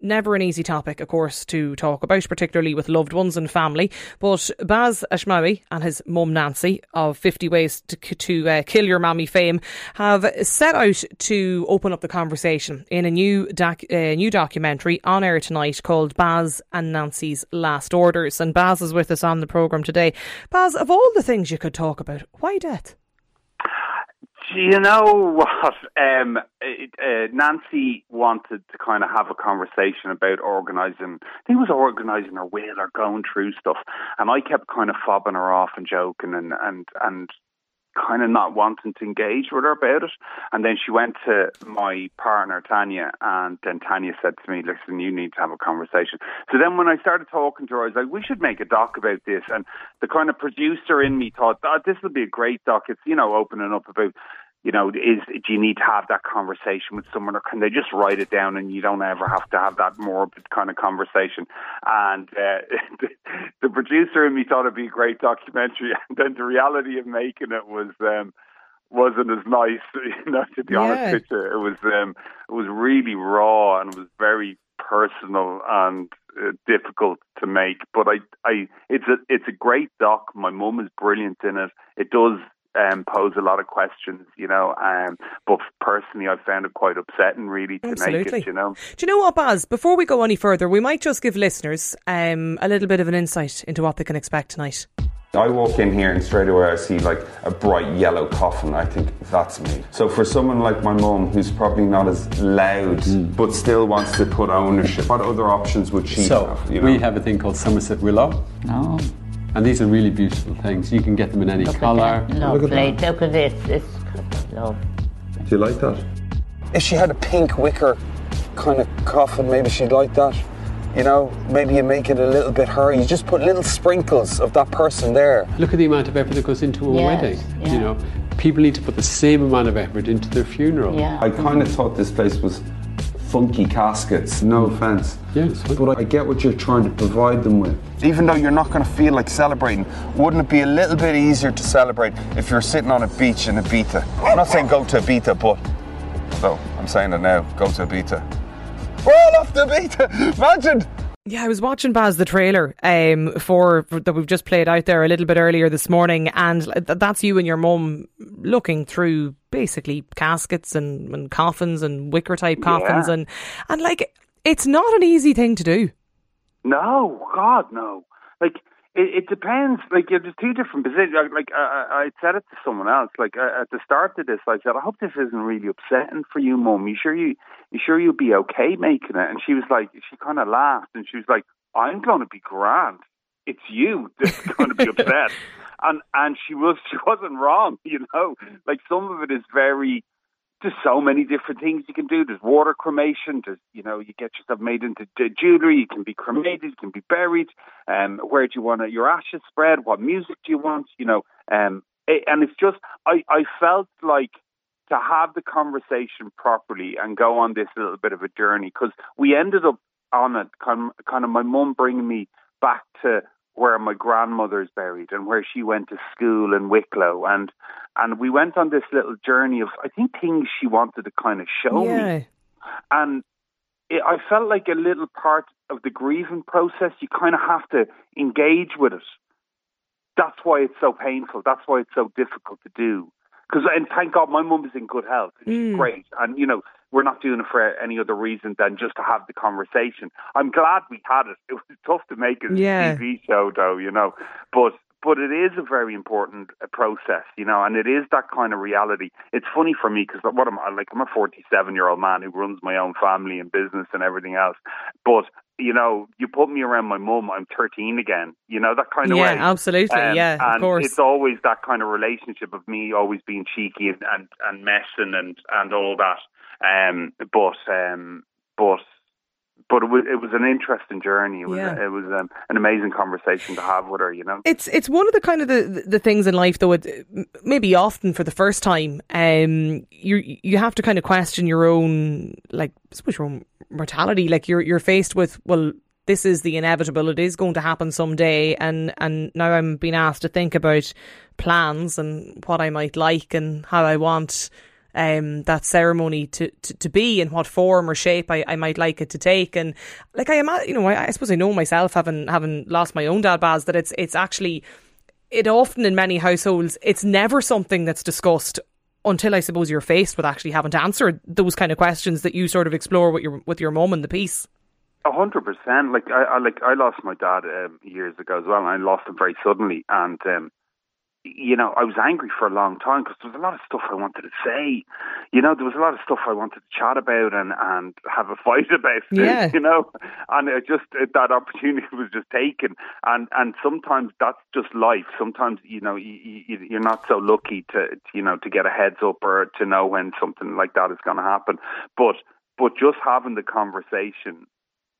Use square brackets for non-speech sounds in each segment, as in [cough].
never an easy topic, of course, to talk about, particularly with loved ones and family. But Baz Ashmawy and his mum Nancy of 50 Ways to, to uh, Kill Your Mammy fame have set out to open up the conversation in a new, doc, uh, new documentary on air tonight called Baz and Nancy's Last Orders. And Baz is with us on the programme today. Baz, of all the things you could talk about, why death? You know what? Um, it, uh, Nancy wanted to kind of have a conversation about organising. I think it was organising her will or going through stuff, and I kept kind of fobbing her off and joking and and and kind of not wanting to engage with her about it. And then she went to my partner, Tanya, and then Tanya said to me, listen, you need to have a conversation. So then when I started talking to her, I was like, we should make a doc about this. And the kind of producer in me thought, oh, this would be a great doc. It's, you know, opening up about you know, is do you need to have that conversation with someone, or can they just write it down and you don't ever have to have that morbid kind of conversation? And uh, the, [laughs] the producer and me thought it'd be a great documentary, [laughs] and then the reality of making it was. Um, wasn't as nice, [laughs] you know. To be yeah. honest with you, it was um, it was really raw and it was very personal and uh, difficult to make. But I, I, it's a it's a great doc. My mum is brilliant in it. It does um, pose a lot of questions, you know. Um, but personally, I found it quite upsetting, really, to Absolutely. make it, you know. Do you know what, Baz? Before we go any further, we might just give listeners um, a little bit of an insight into what they can expect tonight. I walk in here and straight away I see like a bright yellow coffin. I think that's me. So for someone like my mum, who's probably not as loud mm. but still wants to put ownership, what other options would she so, have? You know? We have a thing called Somerset Willow. Oh. And these are really beautiful things. You can get them in any Look colour. Lovely. Look at, Look at this. It's love. Do you like that? If she had a pink wicker kind of coffin, maybe she'd like that. You know, maybe you make it a little bit her. You just put little sprinkles of that person there. Look at the amount of effort that goes into a yes, wedding. Yeah. You know, people need to put the same amount of effort into their funeral. Yeah. I kind of thought this place was funky caskets. No offense. Yes. But I get what you're trying to provide them with. Even though you're not going to feel like celebrating, wouldn't it be a little bit easier to celebrate if you're sitting on a beach in Ibiza? I'm not saying go to Ibiza, but so I'm saying it now. Go to Ibiza. We're all off to Ibiza. Imagine yeah, I was watching Baz the trailer um, for, for, that we've just played out there a little bit earlier this morning, and that's you and your mum looking through basically caskets and, and coffins and wicker type coffins, Yeah. and and like it's not an easy thing to do. No, God, no. Like it, it depends. Like yeah, there's two different positions. Like, I I said it to someone else. Like uh, at the start of this, I said, I hope this isn't really upsetting for you, Mum. You sure you you sure you'll be okay making it? And she was like, she kind of laughed and she was like, I'm going to be grand. It's you that's [laughs] going to be upset. [laughs] And and she was [laughs] she wasn't wrong. You know, like some of it is very there's so many different things you can do. There's water cremation. There's, you know, you get yourself made into jewelry. You can be cremated. You can be buried. Um, where do you want your ashes spread? What music do you want? You know, um, it, and it's just, I, I felt like to have the conversation properly and go on this little bit of a journey because we ended up on it, kind of, kind of my mum bringing me back to where my grandmother's buried and where she went to school in Wicklow. And and we went on this little journey of I think things she wanted to kind of show yeah. me and it, I felt like a little part of the grieving process. You kind of have to engage with it. That's why it's so painful. That's why it's so difficult to do. Because and thank God my mum is in good health and she's Mm. great. And you know we're not doing it for any other reason than just to have the conversation. I'm glad we had it. It was tough to make a Yeah. TV show, though, you know. But but it is a very important uh, process, you know, and it is that kind of reality. It's funny for me because what am I like? I'm a 47 year old man who runs my own family and business and everything else. But you know, you put me around my mum, I'm 13 again. You know that kind of yeah, way. absolutely. Um, yeah, of and course. it's always that kind of relationship of me always being cheeky and and, and messing and and all that. Um, but um, but but it was it was an interesting journey. It was Yeah. it was um, an amazing conversation to have with her. You know. It's it's one of the kind of the, the things in life though. It, maybe often for the first time, um, you you have to kind of question your own like I suppose your own mortality. Like you're you're faced with well, this is the inevitable. It is going to happen someday, and and now I'm being asked to think about plans and what I might like and how I want um, that ceremony to, to, to, be and what form or shape I, I might like it to take. And like I am, you know, I, I suppose I know myself, having having lost my own dad, Baz, that it's it's actually it often in many households it's never something that's discussed until I suppose you're faced with actually having to answer those kind of questions that you sort of explore with your with your mum in the piece. A hundred percent. Like I, I, like I lost my dad um, years ago as well, and I lost him very suddenly. And um, you know, I was angry for a long time because there was a lot of stuff I wanted to say. You know, there was a lot of stuff I wanted to chat about and and have a [laughs] fight about. Yeah. [laughs] You know, and it just it, that opportunity [laughs] was just taken. And and sometimes that's just life. Sometimes you know you, you, you're not so lucky to, to you know to get a heads up or to know when something like that is going to happen. But but just having the conversation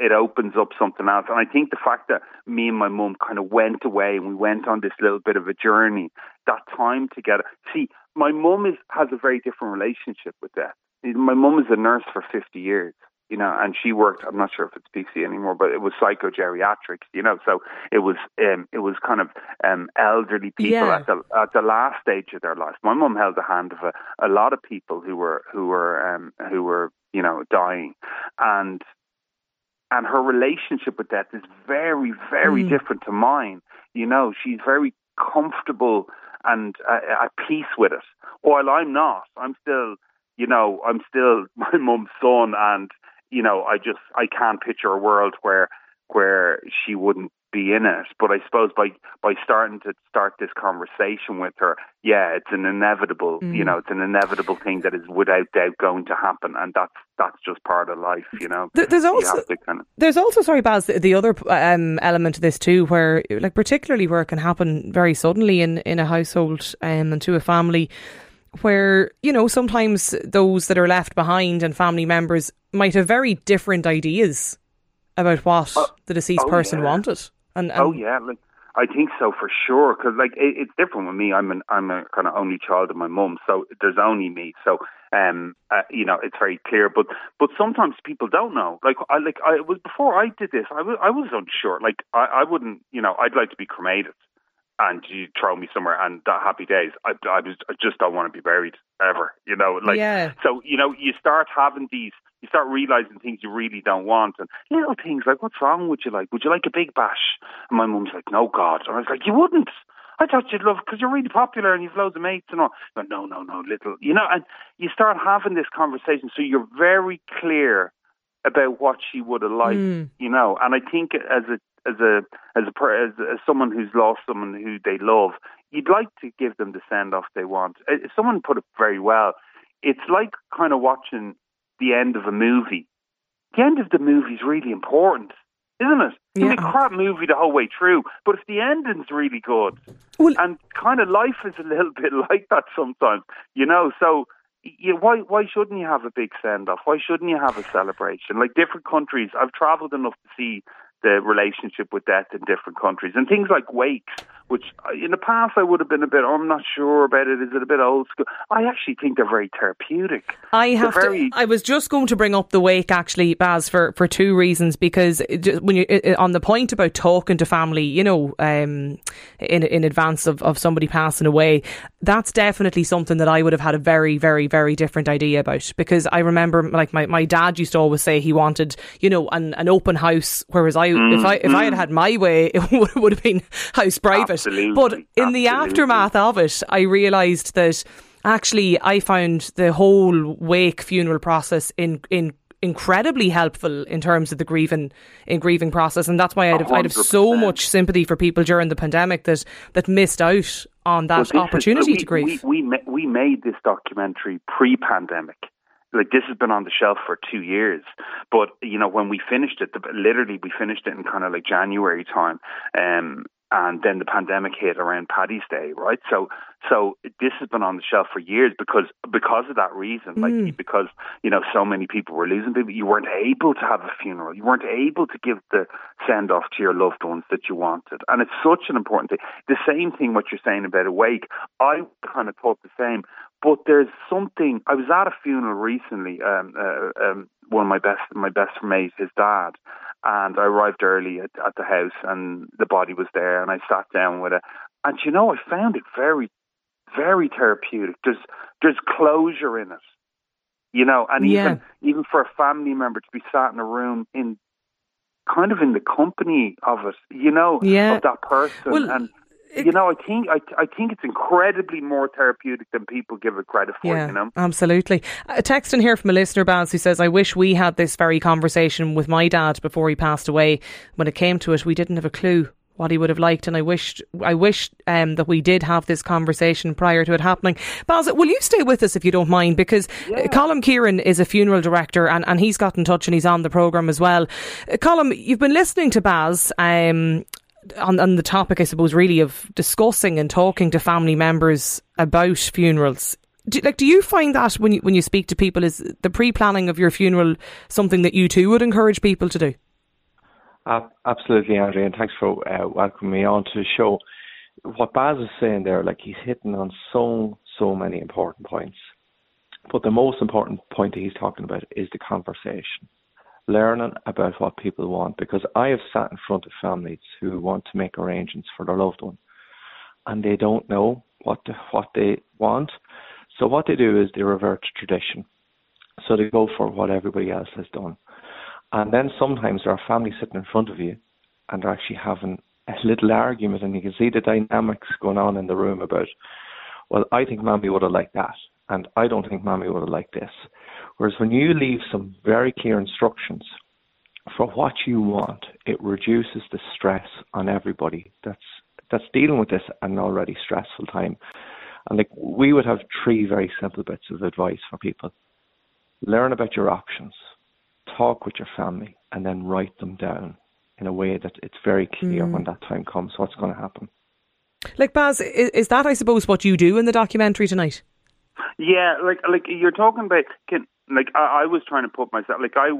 it opens up something else. And I think the fact that me and my mum kind of went away and we went on this little bit of a journey, that time together. See, my mum is has a very different relationship with death. My mum is a nurse for 50 years, you know, and she worked, I'm not sure if it's PC anymore, but it was psychogeriatrics, you know, so it was, um, it was kind of, um, elderly people Yeah. at the, at the last stage of their life. My mum held the hand of a, a lot of people who were, who were, um, who were, you know, dying. And and her relationship with death is very, very Mm. different to mine. You know, she's very comfortable and uh, at peace with it, while I'm not. I'm still, you know, I'm still [laughs] my mum's son, and you know, I just I can't picture a world where where she wouldn't be in it. But I suppose by by starting to start this conversation with her, yeah, it's an inevitable, you Mm. know, it's an inevitable thing that is without doubt going to happen, and that's that's just part of life, you know. There's also kind of There's also, sorry, Baz, the, the other um, element of this too, where, like, particularly where it can happen very suddenly in, in a household um, and to a family, where, you know, sometimes those that are left behind and family members might have very different ideas about what the deceased oh, person yeah. wanted. And, and Oh yeah, like I think so for sure. Because like it, it's different with me. I'm an I'm a kind of only child of my mum, so there's only me. So um, uh, you know, it's very clear. But but sometimes people don't know. Like I like I was before I did this. I was I was unsure. Like I, I wouldn't. You know, I'd like to be cremated. And you throw me somewhere, and that happy days. I, I, was, I just don't want to be buried ever. You know, like Yeah. so. You know, you start having these you start realizing things you really don't want and little things like what's wrong would you? Like would you like a big bash? And my mum's like no god. And I was like you wouldn't. I thought you'd love because you're really popular and you've loads of mates and all. But no no no little you know and you start having this conversation so you're very clear about what she would have liked Mm. you know? And I think as a as a as a per- as, as someone who's lost someone who they love you'd like to give them the send off they want. Uh, someone put it very well. It's like kind of watching the end of a movie. The end of the movie is really important, isn't it? It can a crap movie the whole way through, but if the ending's really good, Well- and kind of life is a little [laughs] bit like that sometimes, you know. So, you why why shouldn't you have a big send off? Why shouldn't you have a celebration? Like different countries, I've travelled enough to see the relationship with death in different countries, and things like wakes, which uh, in the past I would have been a bit, oh, I'm not sure about it. Is it a bit old school? I actually think they're very therapeutic. I They're have very- to. I was just going to bring up the wake, actually, Baz, for, for two reasons. Because when you on the point about talking to family, you know, um, in in advance of, of somebody passing away, that's definitely something that I would have had a very, very, very different idea about. Because I remember, like my, my dad used to always say he wanted, you know, an, an open house. Whereas I, if I if I had mm-hmm. had my way, [laughs] it would, would have been house private. Absolutely, But in the aftermath of it, I realised that actually I found the whole wake funeral process in in incredibly helpful in terms of the grieving in grieving process. And that's why I'd have, I'd have so much sympathy for people during the pandemic that that missed out on that Well, this is- opportunity we, to grieve. We, we, we made this documentary pre-pandemic. Like this has been on the shelf for two years, but you know when we finished it, the, literally we finished it in kind of like January time, um, and then the pandemic hit around Paddy's Day, right? So, so this has been on the shelf for years because because of that reason, like because you know so many people were losing people, you weren't able to have a funeral, you weren't able to give the send off to your loved ones that you wanted, and it's such an important thing. The same thing what you're saying about a wake, I kind of thought the same. But there's something. I was at a funeral recently. Um, uh, um, one of my best, my best mate, his dad, and I arrived early at, at the house, and the body was there, and I sat down with it, and you know, I found it very, very therapeutic. There's there's closure in it, you know, and Yeah. even even for a family member to be sat in a room in kind of in the company of it, you know, Yeah. of that person, Well, and you know, I think I I think it's incredibly more therapeutic than people give it credit for. Yeah, You know, absolutely. A text in here from a listener, Baz, who says, I wish we had this very conversation with my dad before he passed away. When it came to it, we didn't have a clue what he would have liked, and I wished, I wished um, that we did have this conversation prior to it happening. Baz, will you stay with us if you don't mind? Because uh, Colin Kieran is a funeral director, and, and he's got in touch and he's on the programme as well. Uh, Colin, you've been listening to Baz. Um, on, on the topic, I suppose, really of discussing and talking to family members about funerals. Do, like, do you find that when you when you speak to people, is the pre planning of your funeral something that you too would encourage people to do? Ab- Absolutely, Andrea, and thanks for uh, welcoming me on to the show. What Baz is saying there, like he's hitting on so so many important points, but the most important point that he's talking about is the conversation, learning about what people want. Because I have sat in front of families who want to make arrangements for their loved one, and they don't know what the, what they want. So what they do is they revert to tradition. So they go for what everybody else has done. And then sometimes there are families sitting in front of you and they're actually having a little argument and you can see the dynamics going on in the room about, well, I think mommy would have liked that and I don't think mommy would have liked this. Whereas when you leave some very clear instructions for what you want, it reduces the stress on everybody that's that's dealing with this at an already stressful time. And like we would have three very simple bits of advice for people. Learn about your options talk with your family and then write them down in a way that it's very clear hmm. when that time comes what's going to happen. Like Baz, is, is that I suppose what you do in the documentary tonight? Yeah, like like you're talking about. Can, like I, I was trying to put myself like I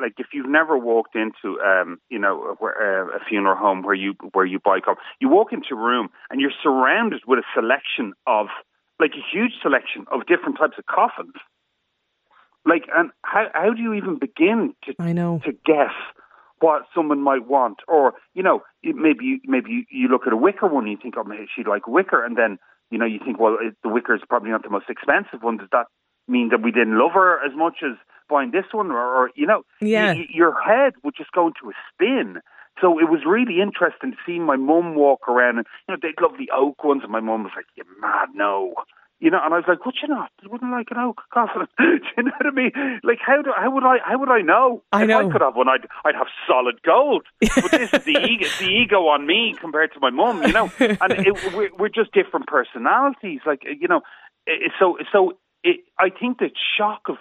like if you've never walked into um you know where, uh, a funeral home where you where you bike up, you walk into a room and you're surrounded with a selection of like a huge selection of different types of coffins. Like, and how how do you even begin to I know. to guess what someone might want, or you know, maybe you, maybe you, you look at a wicker one and you think, oh, maybe she'd like wicker, and then you know you think, well, it, the wicker is probably not the most expensive one. Does that mean that we didn't love her as much as buying this one, or, or you know, Yeah. y- your head would just go into a spin. So it was really interesting seeing my mum walk around, and you know, they'd love the oak ones, and my mum was like, "You mad? No." You know, and I was like, "Would you not? You wouldn't like an oak coffin?" [laughs] Do you know what I mean? Like, how do how would I how would I know? I if know. I could have one, I'd I'd have solid gold. [laughs] But this is the ego, the ego on me compared to my mum. You know, and it, we're we're just different personalities. Like, you know, it, so so it, I think the shock of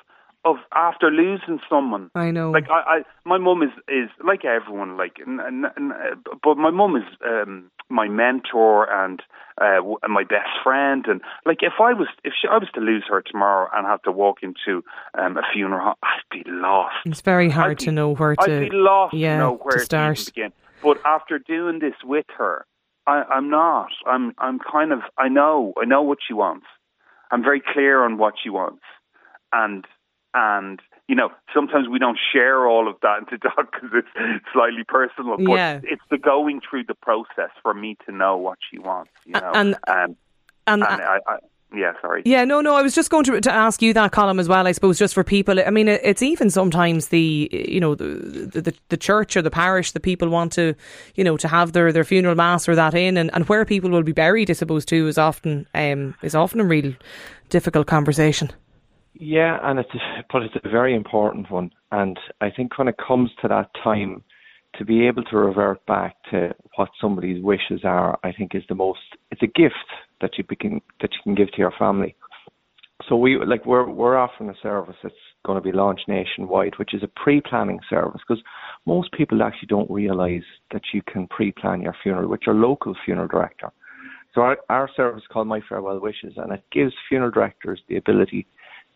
of after losing someone I know. like I, I my mum is is like everyone like n- n- n- but my mum is um my mentor and uh w- and my best friend and like if I was if she, I was to lose her tomorrow and have to walk into um a funeral I'd be lost it's very hard be- to know where to. I'd be lost yeah, to know where to to start. even begin but after doing this with her I, I'm not I'm I'm kind of I know I know what she wants I'm very clear on what she wants and and you know sometimes we don't share all of that into [laughs] doc because it's slightly personal but Yeah. it's the going through the process for me to know what she wants you know and- um, And, and I, I yeah sorry Yeah, no, no. I was just going to to ask you that Colin as well. I suppose just for people. I mean, it's even sometimes the you know the the, the church or the parish the people want to you know to have their, their funeral mass or that in, and, and where people will be buried. I suppose too is often um is often a real difficult conversation. Yeah, and it's but it's a very important one, and I think when it comes to that time, to be able to revert back to what somebody's wishes are, I think is the most. It's a gift that you begin that you can give to your family. So we like we're we're offering a service that's going to be launched nationwide, which is a pre-planning service because most people actually don't realise that you can pre-plan your funeral with your local funeral director. So our, our service is called My Farewell Wishes, and it gives funeral directors the ability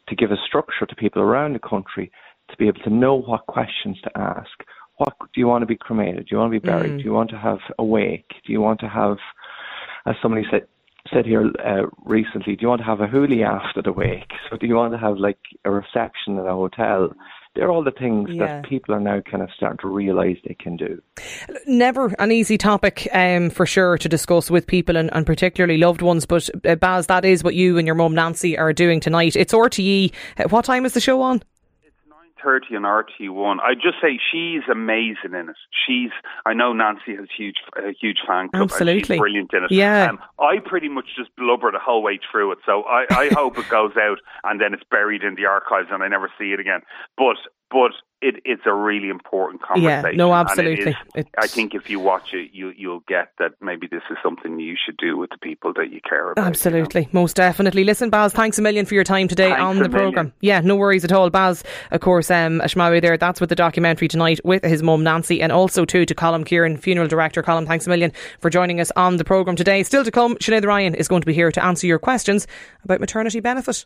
to give a structure to people around the country to be able to know what questions to ask. What do you want to be cremated? Do you want to be buried? Mm. Do you want to have a wake? Do you want to have, as somebody said said here uh, recently, do you want to have a hoolie after the wake? So do you want to have like a reception in a hotel? they're all the things Yeah. that people are now kind of starting to realise they can do. Never an easy topic um, for sure to discuss with people and, and particularly loved ones. But uh, Baz, that is what you and your mum Nancy are doing tonight. It's RTE. Uh, what time is the show on? Thirty on RT1. I just say she's amazing in it. She's. I know Nancy has huge, a huge fan club. And Absolutely. she's brilliant in it. Yeah. Um, I pretty much just blubber the whole way through it. So I, I [laughs] hope it goes out and then it's buried in the archives and I never see it again. But but it, it's a really important conversation. Yeah, no, absolutely. It's- I think if you watch it, you you'll get that maybe this is something you should do with the people that you care about. Absolutely, most definitely. Listen, Baz, thanks a million for your time today Thanks on the programme. Yeah, no worries at all. Baz, of course, um, Ashmawy there, that's with the documentary tonight with his mum Nancy and also too to Colin Kieran, funeral director. Colin, thanks a million for joining us on the programme today. Still to come, Sinead Ryan is going to be here to answer your questions about maternity benefit.